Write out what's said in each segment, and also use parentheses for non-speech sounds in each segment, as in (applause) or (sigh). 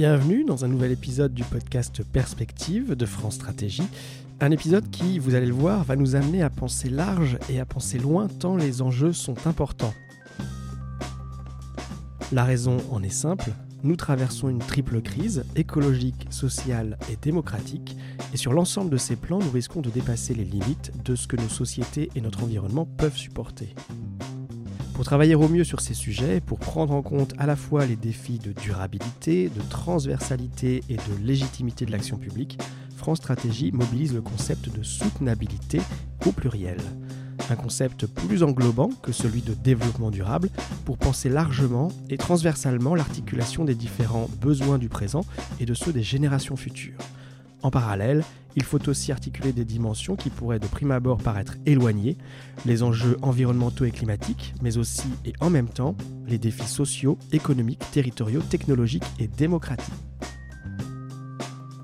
Bienvenue dans un nouvel épisode du podcast Perspective de France Stratégie. Un épisode qui, vous allez le voir, va nous amener à penser large et à penser loin tant les enjeux sont importants. La raison en est simple, nous traversons une triple crise, écologique, sociale et démocratique, et sur l'ensemble de ces plans, nous risquons de dépasser les limites de ce que nos sociétés et notre environnement peuvent supporter. Pour travailler au mieux sur ces sujets, pour prendre en compte à la fois les défis de durabilité, de transversalité et de légitimité de l'action publique, France Stratégie mobilise le concept de soutenabilité au pluriel. Un concept plus englobant que celui de développement durable pour penser largement et transversalement l'articulation des différents besoins du présent et de ceux des générations futures. En parallèle, il faut aussi articuler des dimensions qui pourraient de prime abord paraître éloignées, les enjeux environnementaux et climatiques, mais aussi et en même temps les défis sociaux, économiques, territoriaux, technologiques et démocratiques.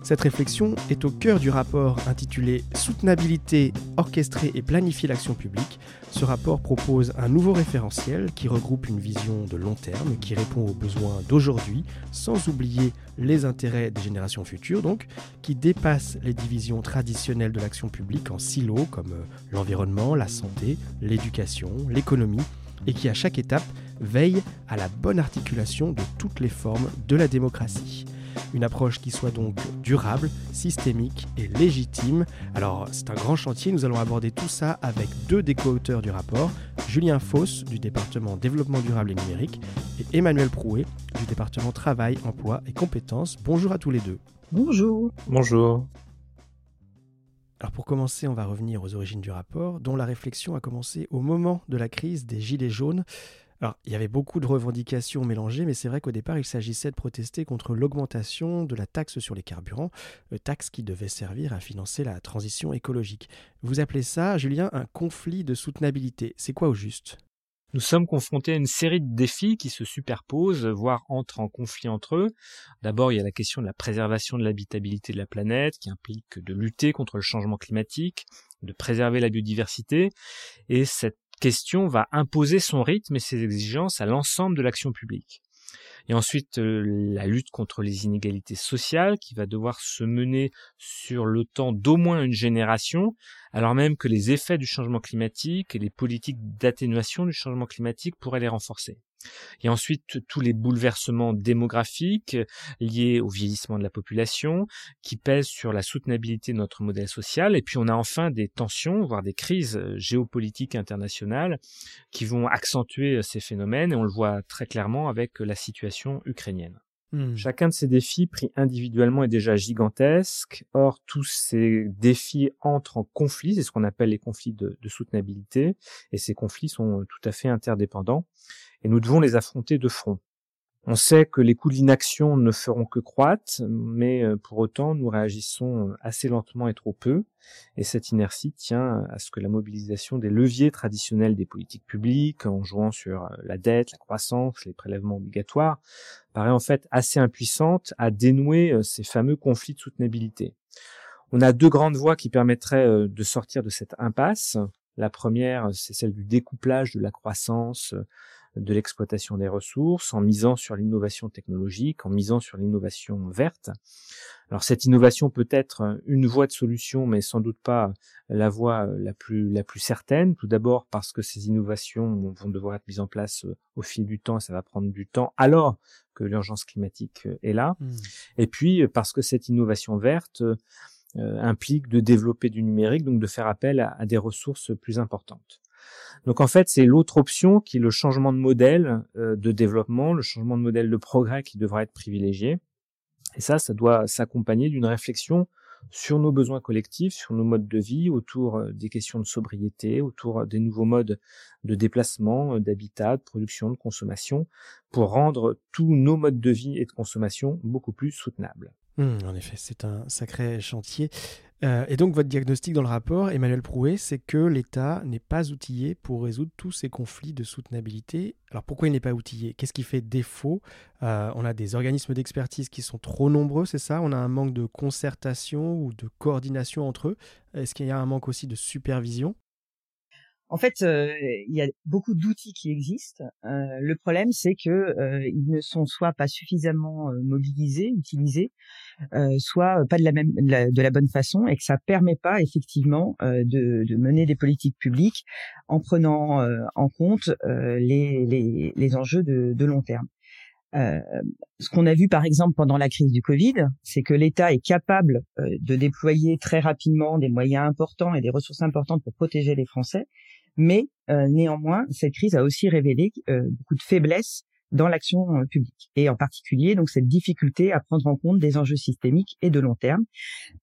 Cette réflexion est au cœur du rapport intitulé Soutenabilité, orchestrer et planifier l'action publique. Ce rapport propose un nouveau référentiel qui regroupe une vision de long terme qui répond aux besoins d'aujourd'hui sans oublier les intérêts des générations futures, donc qui dépasse les divisions traditionnelles de l'action publique en silos comme euh, l'environnement, la santé, l'éducation, l'économie et qui à chaque étape veille à la bonne articulation de toutes les formes de la démocratie. Une approche qui soit donc durable, systémique et légitime. Alors c'est un grand chantier, nous allons aborder tout ça avec deux des co-auteurs du rapport, Julien Foss du département développement durable et numérique et Emmanuel Prouet du département travail, emploi et compétences. Bonjour à tous les deux. Bonjour. Bonjour. Alors pour commencer, on va revenir aux origines du rapport, dont la réflexion a commencé au moment de la crise des Gilets jaunes. Alors, il y avait beaucoup de revendications mélangées, mais c'est vrai qu'au départ, il s'agissait de protester contre l'augmentation de la taxe sur les carburants, euh, taxe qui devait servir à financer la transition écologique. Vous appelez ça, Julien, un conflit de soutenabilité. C'est quoi au juste? Nous sommes confrontés à une série de défis qui se superposent, voire entrent en conflit entre eux. D'abord, il y a la question de la préservation de l'habitabilité de la planète, qui implique de lutter contre le changement climatique, de préserver la biodiversité, et cette question va imposer son rythme et ses exigences à l'ensemble de l'action publique. Et ensuite, euh, la lutte contre les inégalités sociales qui va devoir se mener sur le temps d'au moins une génération, alors même que les effets du changement climatique et les politiques d'atténuation du changement climatique pourraient les renforcer. Et ensuite, tous les bouleversements démographiques liés au vieillissement de la population qui pèsent sur la soutenabilité de notre modèle social. Et puis, on a enfin des tensions, voire des crises géopolitiques internationales qui vont accentuer ces phénomènes. Et on le voit très clairement avec la situation ukrainienne. Hmm. Chacun de ces défis pris individuellement est déjà gigantesque. Or, tous ces défis entrent en conflit, c'est ce qu'on appelle les conflits de, de, soutenabilité, et ces conflits sont tout à fait interdépendants et nous devons les affronter de front. On sait que les coûts de l'inaction ne feront que croître, mais euh, pour autant nous réagissons assez lentement et trop peu, et cette inertie tient à ce que la mobilisation des leviers traditionnels des politiques publiques, en jouant sur euh, la dette, la croissance, les prélèvements obligatoires, paraît en fait assez impuissante à dénouer euh, ces fameux conflits de soutenabilité. On a deux grandes voies qui permettraient de sortir de cette impasse. La première, c'est celle du découplage de la croissance de l'exploitation des ressources, en misant sur l'innovation technologique, en misant sur l'innovation verte. Alors cette innovation peut être une voie de solution, mais sans doute pas la voie la plus la plus certaine. Tout d'abord parce que ces innovations vont devoir être mises en place au fil du temps, et ça va prendre du temps, alors que l'urgence climatique est là. Mmh. Et puis parce que cette innovation verte euh, implique de développer du numérique, donc de faire appel à des ressources plus importantes. Donc en fait, c'est l'autre option qui est le changement de modèle euh, de développement, le changement de modèle de progrès qui devra être privilégié. Et ça, ça doit s'accompagner d'une réflexion sur nos besoins collectifs, sur nos modes de vie, autour euh, des questions de sobriété, autour euh, des nouveaux modes de déplacement, d'habitat, de production, de consommation, pour rendre tous nos modes de vie et de consommation beaucoup plus soutenables. Mmh, en effet, c'est un sacré chantier. Euh, et donc votre diagnostic dans le rapport, Emmanuel Prouet, c'est que l'État n'est pas outillé pour résoudre tous ces conflits de soutenabilité. Alors pourquoi il n'est pas outillé? Qu'est-ce qui fait défaut? Euh, On a des organismes d'expertise qui sont trop nombreux, c'est ça? On a un manque de concertation ou de coordination entre eux. Est-ce qu'il y a un manque aussi de supervision? En fait, euh, il y a beaucoup d'outils qui existent. Euh, le problème, c'est que euh, ils ne sont soit pas suffisamment mobilisés, utilisés, soit pas de la même de la, bonne façon, et que ça permet pas effectivement de, mener des politiques publiques en prenant en compte les, les, enjeux de long terme. Euh, ce qu'on a vu par exemple pendant la crise du Covid, c'est que l'État est capable de déployer très rapidement des moyens importants et des ressources importantes pour protéger les Français, mais euh, néanmoins, cette crise a aussi révélé euh, beaucoup de faiblesses dans l'action euh, publique. Et en particulier donc cette difficulté à prendre en compte des enjeux systémiques et de long terme.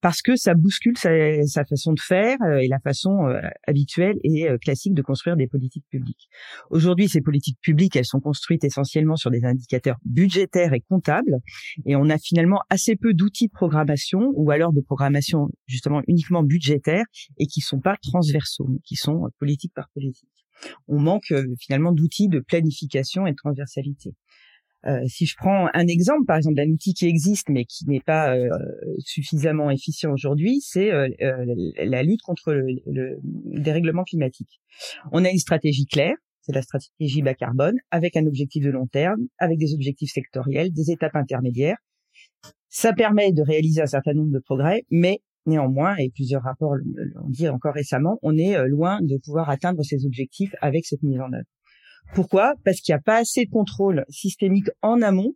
Parce que ça bouscule sa, façon de faire euh, et la façon euh, habituelle et classique de construire des politiques publiques. Aujourd'hui, ces politiques publiques, elles sont construites essentiellement sur des indicateurs budgétaires et comptables. Et on a finalement assez peu d'outils de programmation ou alors de programmation justement uniquement budgétaire et qui sont pas transversaux, qui sont politique par politique on manque euh, finalement d'outils de planification et de transversalité. Euh, si je prends un exemple, par exemple, d'un outil qui existe mais qui n'est pas euh, suffisamment efficient aujourd'hui, c'est la lutte contre le, dérèglement climatique. On a une stratégie claire, c'est la stratégie bas carbone, avec un objectif de long terme, avec des objectifs sectoriels, des étapes intermédiaires. Ça permet de réaliser un certain nombre de progrès, mais Néanmoins, et plusieurs rapports l'ont dit encore récemment, on est euh, loin de pouvoir atteindre ces objectifs avec cette mise en œuvre. Pourquoi? Parce qu'il n'y a pas assez de contrôle systémique en amont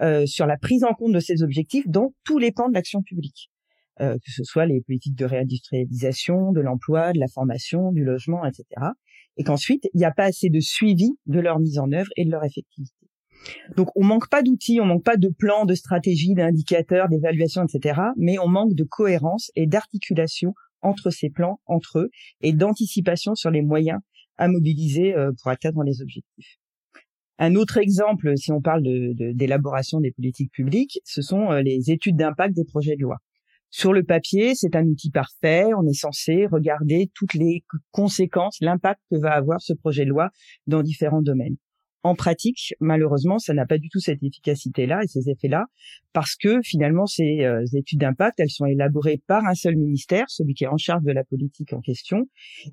euh, sur la prise en compte de ces objectifs dans tous les pans de l'action publique, euh, que ce soit les politiques de réindustrialisation, de l'emploi, de la formation, du logement, etc. Et qu'ensuite, il n'y a pas assez de suivi de leur mise en œuvre et de leur effectivité. Donc on manque pas d'outils, on manque pas de plans, de stratégies, d'indicateurs, d'évaluation, etc. Mais on manque de cohérence et d'articulation entre ces plans, entre eux, et d'anticipation sur les moyens à mobiliser euh, pour atteindre les objectifs. Un autre exemple, si on parle d'élaboration de, des politiques publiques, ce sont euh, les études d'impact des projets de loi. Sur le papier, c'est un outil parfait. On est censé regarder toutes les conséquences, l'impact que va avoir ce projet de loi dans différents domaines. En pratique, malheureusement, ça n'a pas du tout cette efficacité-là et ces effets-là, parce que finalement, ces euh, études d'impact, elles sont élaborées par un seul ministère, celui qui est en charge de la politique en question,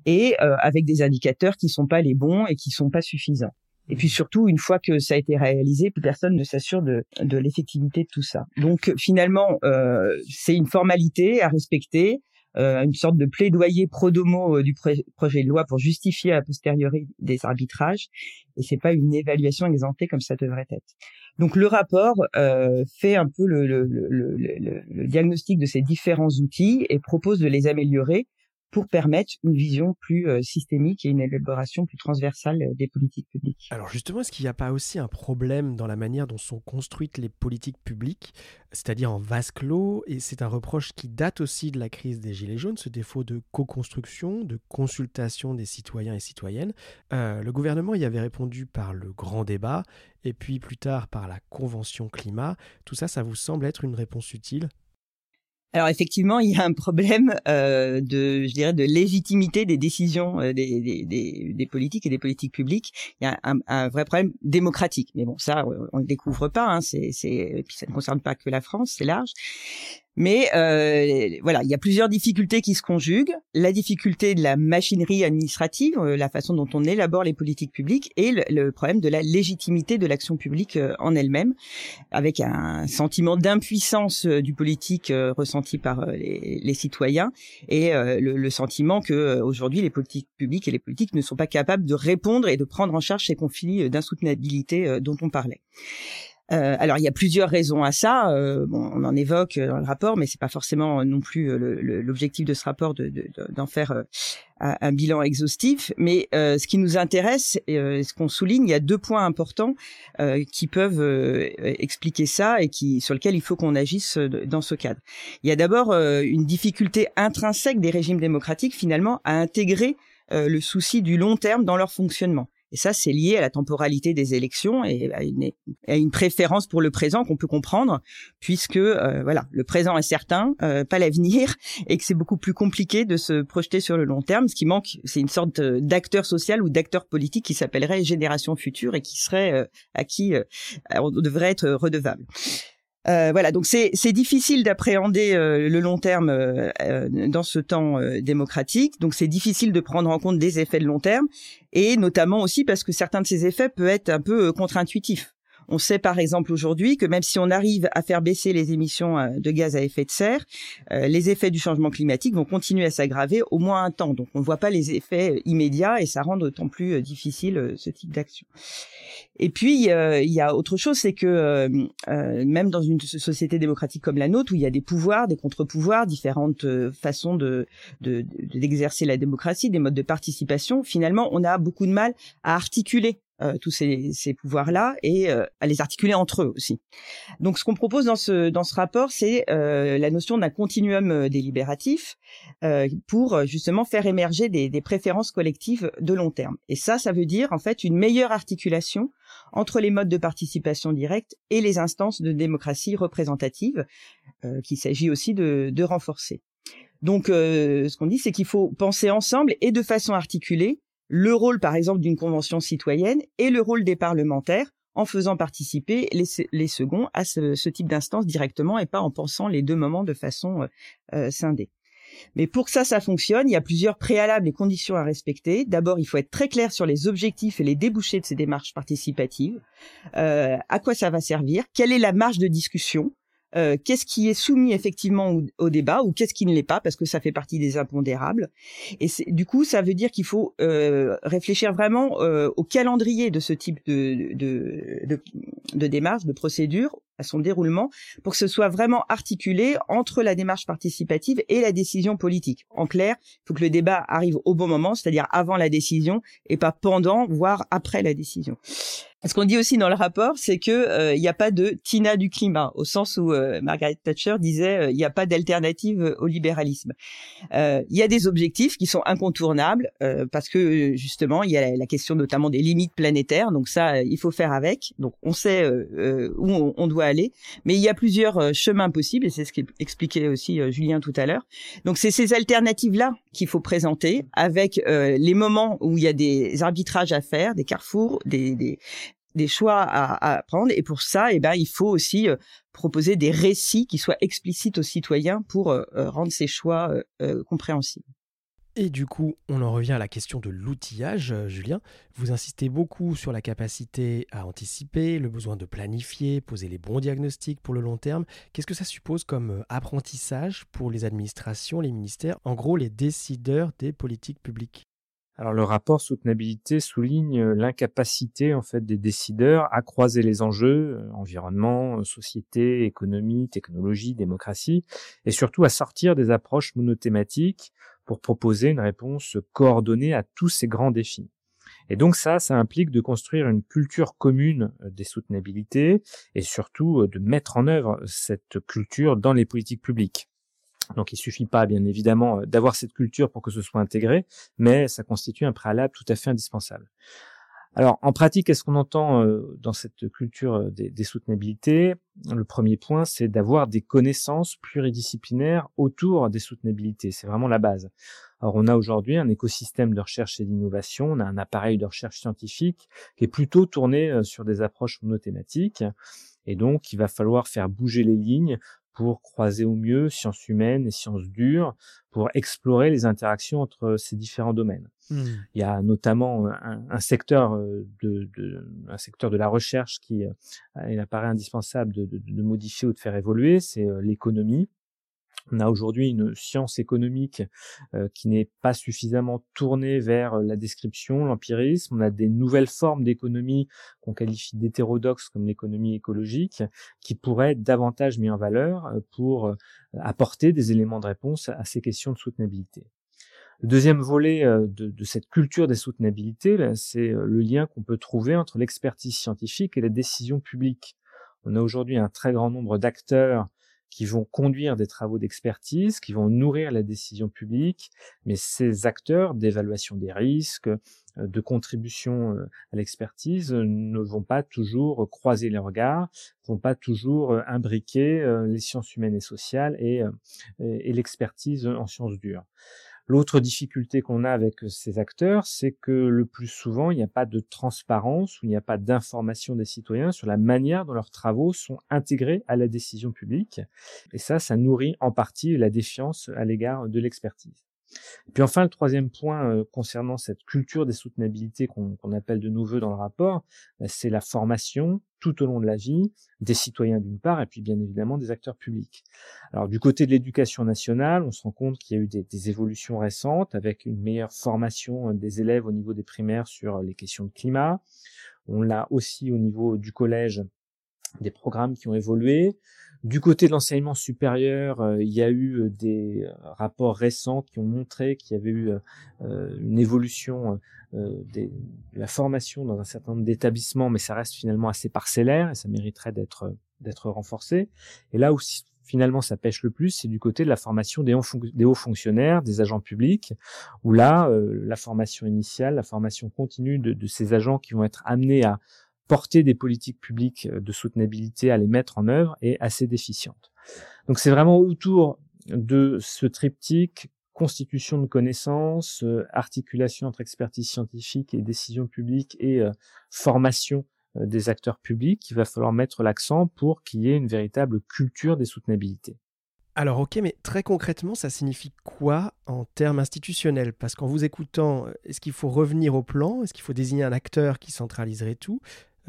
et euh, avec des indicateurs qui sont pas les bons et qui sont pas suffisants. Et puis surtout, une fois que ça a été réalisé, plus personne ne s'assure de, de l'effectivité de tout ça. Donc finalement, euh, c'est une formalité à respecter. Euh, une sorte de plaidoyer pro domo euh, du projet de loi pour justifier a posteriori des arbitrages, et c'est pas une évaluation exemptée comme ça devrait être. Donc le rapport euh, fait un peu le, le, le, le, diagnostic de ces différents outils et propose de les améliorer pour permettre une vision plus euh, systémique et une élaboration plus transversale euh, des politiques publiques. Alors justement, est-ce qu'il n'y a pas aussi un problème dans la manière dont sont construites les politiques publiques, c'est-à-dire en vase clos, et c'est un reproche qui date aussi de la crise des Gilets jaunes, ce défaut de co-construction, de consultation des citoyens et citoyennes. Euh, le gouvernement y avait répondu par le grand débat, et puis plus tard par la Convention climat. Tout ça, ça vous semble être une réponse utile? Alors effectivement, il y a un problème euh, de, je dirais, de légitimité des décisions euh, des, des, des, politiques et des politiques publiques. Il y a un, un, vrai problème démocratique. Mais bon, ça, on ne découvre pas. Hein, c'est, c'est, puis ça ne concerne pas que la France, c'est large. Mais euh, voilà, il y a plusieurs difficultés qui se conjuguent. La difficulté de la machinerie administrative, euh, la façon dont on élabore les politiques publiques, et le, problème de la légitimité de l'action publique euh, en elle-même, avec un sentiment d'impuissance du politique ressenti par les, les, citoyens, et le, le, sentiment que aujourd'hui les politiques publiques et les politiques ne sont pas capables de répondre et de prendre en charge ces conflits d'insoutenabilité dont on parlait. Euh, alors il y a plusieurs raisons à ça. Euh, bon, on en évoque dans le rapport, mais c'est pas forcément non plus euh, l'objectif de ce rapport d'en de, de, faire euh, un bilan exhaustif. Mais euh, ce qui nous intéresse, ce qu'on souligne, il y a deux points importants qui peuvent expliquer ça et sur lesquels il faut qu'on agisse dans ce cadre. Il y a d'abord une difficulté intrinsèque des régimes démocratiques finalement à intégrer le souci du long terme dans leur fonctionnement. Et ça, c'est lié à la temporalité des élections et à une, préférence pour le présent qu'on peut comprendre, puisque euh, voilà, le présent est certain, euh, pas l'avenir, (laughs) et que c'est beaucoup plus compliqué de se projeter sur le long terme. Ce qui manque, c'est une sorte d'acteur social ou d'acteur politique qui s'appellerait génération future et qui serait euh, à qui on devrait être redevable. Euh, voilà, donc c'est difficile d'appréhender euh, le long terme euh, dans ce temps démocratique. Donc c'est difficile de prendre en compte des effets de long terme et notamment aussi parce que certains de ces effets peuvent être un peu contre-intuitifs. On sait par exemple aujourd'hui que même si on arrive à faire baisser les émissions euh, de gaz à effet de serre, euh, les effets du changement climatique vont continuer à s'aggraver au moins un temps. Donc on ne voit pas les effets immédiats et ça rend d'autant plus euh, difficile ce type d'action. Et puis il y a autre chose, c'est que même dans une société démocratique comme la nôtre, où il y a des pouvoirs, des contre-pouvoirs, différentes façons de d'exercer la démocratie, des modes de participation, finalement on a beaucoup de mal à articuler euh, tous ces, ces pouvoirs-là et euh, à les articuler entre eux aussi. Donc, ce qu'on propose dans ce dans ce rapport, c'est euh, la notion d'un continuum délibératif pour justement faire émerger des, des, préférences collectives de long terme. Et ça, ça veut dire en fait une meilleure articulation entre les modes de participation directe et les instances de démocratie représentative, qu'il s'agit aussi de, de renforcer. Donc, ce qu'on dit, c'est qu'il faut penser ensemble et de façon articulée le rôle, par exemple, d'une convention citoyenne et le rôle des parlementaires en faisant participer les, seconds à ce, type d'instance directement et pas en pensant les deux moments de façon euh, euh, scindée. Mais pour que ça, ça fonctionne, il y a plusieurs préalables et conditions à respecter. D'abord, il faut être très clair sur les objectifs et les débouchés de ces démarches participatives. Euh, à quoi ça va servir? Quelle est la marge de discussion? Euh, qu'est-ce qui est soumis effectivement au, débat ou qu'est-ce qui ne l'est pas parce que ça fait partie des impondérables. Et du coup, ça veut dire qu'il faut euh, réfléchir vraiment euh, au calendrier de ce type de, de, de, de démarche, de procédure, à son déroulement, pour que ce soit vraiment articulé entre la démarche participative et la décision politique. En clair, il faut que le débat arrive au bon moment, c'est-à-dire avant la décision et pas pendant, voire après la décision. Ce qu'on dit aussi dans le rapport, c'est que euh, il n'y a pas de Tina du climat, au sens où euh, Margaret Thatcher disait euh, il n'y a pas d'alternative au libéralisme. Il y a des objectifs qui sont incontournables parce que justement il y a la, question notamment des limites planétaires, donc ça il faut faire avec. Donc on sait où on, on, doit aller, mais il y a plusieurs chemins possibles et c'est ce qu'expliquait aussi Julien tout à l'heure. Donc c'est ces alternatives là qu'il faut présenter avec les moments où il y a des arbitrages à faire, des carrefours, des, des, choix à, prendre. Et pour ça, eh ben, il faut aussi euh, proposer des récits qui soient explicites aux citoyens pour euh, euh, rendre ces choix compréhensibles. Et du coup, on en revient à la question de l'outillage, Julien. Vous insistez beaucoup sur la capacité à anticiper, le besoin de planifier, poser les bons diagnostics pour le long terme. Qu'est-ce que ça suppose comme apprentissage pour les administrations, les ministères, en gros les décideurs des politiques publiques? Alors le rapport soutenabilité souligne euh, l'incapacité en fait des décideurs à croiser les enjeux euh, environnement, euh, société, économie, technologie, démocratie et surtout à sortir des approches monothématiques pour proposer une réponse coordonnée à tous ces grands défis. Et donc ça, ça implique de construire une culture commune des soutenabilités et surtout de mettre en œuvre cette culture dans les politiques publiques. Donc il suffit pas, bien évidemment, euh, d'avoir cette culture pour que ce soit intégré, mais ça constitue un préalable tout à fait indispensable. Alors en pratique, qu'est-ce qu'on entend euh, dans cette culture euh, des, des soutenabilités? Le premier point, c'est d'avoir des connaissances pluridisciplinaires autour des soutenabilités. C'est vraiment la base. Alors on a aujourd'hui un écosystème de recherche et d'innovation, on a un appareil de recherche scientifique qui est plutôt tourné sur des approches monothématiques. Et donc, il va falloir faire bouger les lignes pour croiser au mieux sciences humaines et sciences dures, pour explorer les interactions entre ces différents domaines. Hmm. Il y a notamment un, secteur euh, de, un secteur de la recherche qui euh, il apparaît indispensable de, modifier ou de faire évoluer, c'est euh, l'économie. On a aujourd'hui une science économique euh, qui n'est pas suffisamment tournée vers euh, la description, l'empirisme. On a des nouvelles formes d'économie qu'on qualifie d'hétérodoxes comme l'économie écologique, qui pourraient être davantage mis en valeur euh, pour apporter des éléments de réponse à ces questions de soutenabilité. Deuxième volet de, de cette culture des soutenabilités, c'est le lien qu'on peut trouver entre l'expertise scientifique et la décision publique. On a aujourd'hui un très grand nombre d'acteurs qui vont conduire des travaux d'expertise, qui vont nourrir la décision publique, mais ces acteurs d'évaluation des risques, euh, de contribution euh, à l'expertise ne vont pas toujours croiser les regards, vont pas toujours euh, imbriquer les sciences humaines et sociales et, et l'expertise en sciences dures. L'autre difficulté qu'on a avec ces acteurs, c'est que le plus souvent, il n'y a pas de transparence ou il n'y a pas d'information des citoyens sur la manière dont leurs travaux sont intégrés à la décision publique. Et ça, ça nourrit en partie la défiance à l'égard de l'expertise. Puis enfin, le troisième point euh, concernant cette culture des soutenabilités qu'on appelle de nos dans le rapport, bah, c'est la formation tout au long de la vie des citoyens d'une part, et puis bien évidemment des acteurs publics. Alors du côté de l'éducation nationale, on se rend compte qu'il y a eu des, des, évolutions récentes avec une meilleure formation euh, des élèves au niveau des primaires sur les questions de climat. On l'a aussi au niveau du collège des programmes qui ont évolué. Du côté de l'enseignement supérieur, euh, il y a eu euh, des euh, rapports récents qui ont montré qu'il y avait eu une évolution de la formation dans un certain nombre d'établissements, mais ça reste finalement assez parcellaire et ça mériterait d'être renforcé. Et là où finalement ça pêche le plus, c'est du côté de la formation des, hauts fonctionnaires, des agents publics, où là, la formation initiale, la formation continue de ces agents qui vont être amenés à porter des politiques publiques euh, de soutenabilité à les mettre en œuvre est assez déficiente. Donc c'est vraiment autour de ce triptyque constitution de connaissances, euh, articulation entre expertise scientifique et décision publique et euh, formation des acteurs publics qu'il va falloir mettre l'accent pour qu'il y ait une véritable culture des soutenabilités. Alors ok, mais très concrètement, ça signifie quoi en termes institutionnels? Parce qu'en vous écoutant, est-ce qu'il faut revenir au plan? Est-ce qu'il faut désigner un acteur qui centraliserait tout?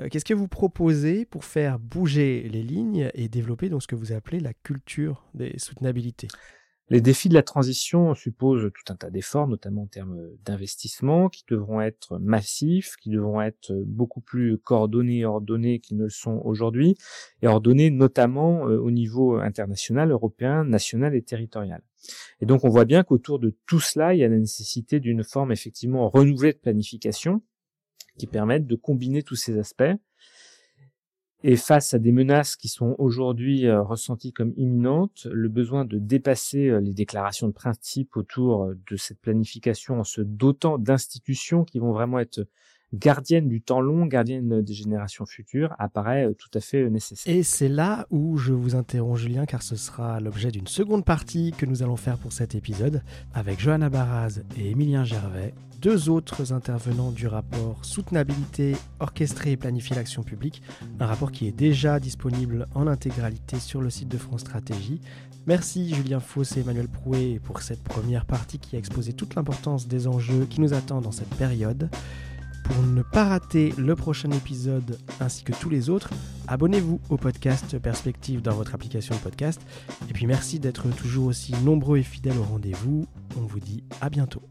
Qu'est-ce que vous proposez pour faire bouger les lignes et développer donc ce que vous appelez la culture des soutenabilités? Les défis de la transition supposent tout un tas d'efforts, notamment en termes d'investissement, qui devront être massifs, qui devront être beaucoup plus coordonnés et ordonnés qu'ils ne le sont aujourd'hui, et ordonnés notamment euh, au niveau international, européen, national et territorial. Et donc on voit bien qu'autour de tout cela, il y a la nécessité d'une forme effectivement renouvelée de planification, qui permettent de combiner tous ces aspects. Et face à des menaces qui sont aujourd'hui euh, ressenties comme imminentes, le besoin de dépasser euh, les déclarations de principe autour euh, de cette planification en se dotant d'institutions qui vont vraiment être gardienne du temps long, gardienne des générations futures, apparaît euh, tout à fait euh, nécessaire. Et c'est là où je vous interromps Julien, car ce sera l'objet d'une seconde partie que nous allons faire pour cet épisode, avec Johanna Baraz et Émilien Gervais, deux autres intervenants du rapport Soutenabilité, orchestrer et planifier l'action publique, un rapport qui est déjà disponible en intégralité sur le site de France Stratégie. Merci Julien Fauss et Emmanuel Prouet pour cette première partie qui a exposé toute l'importance des enjeux qui nous attendent dans cette période. Pour ne pas rater le prochain épisode ainsi que tous les autres, abonnez-vous au podcast Perspective dans votre application de podcast. Et puis merci d'être toujours aussi nombreux et fidèles au rendez-vous. On vous dit à bientôt.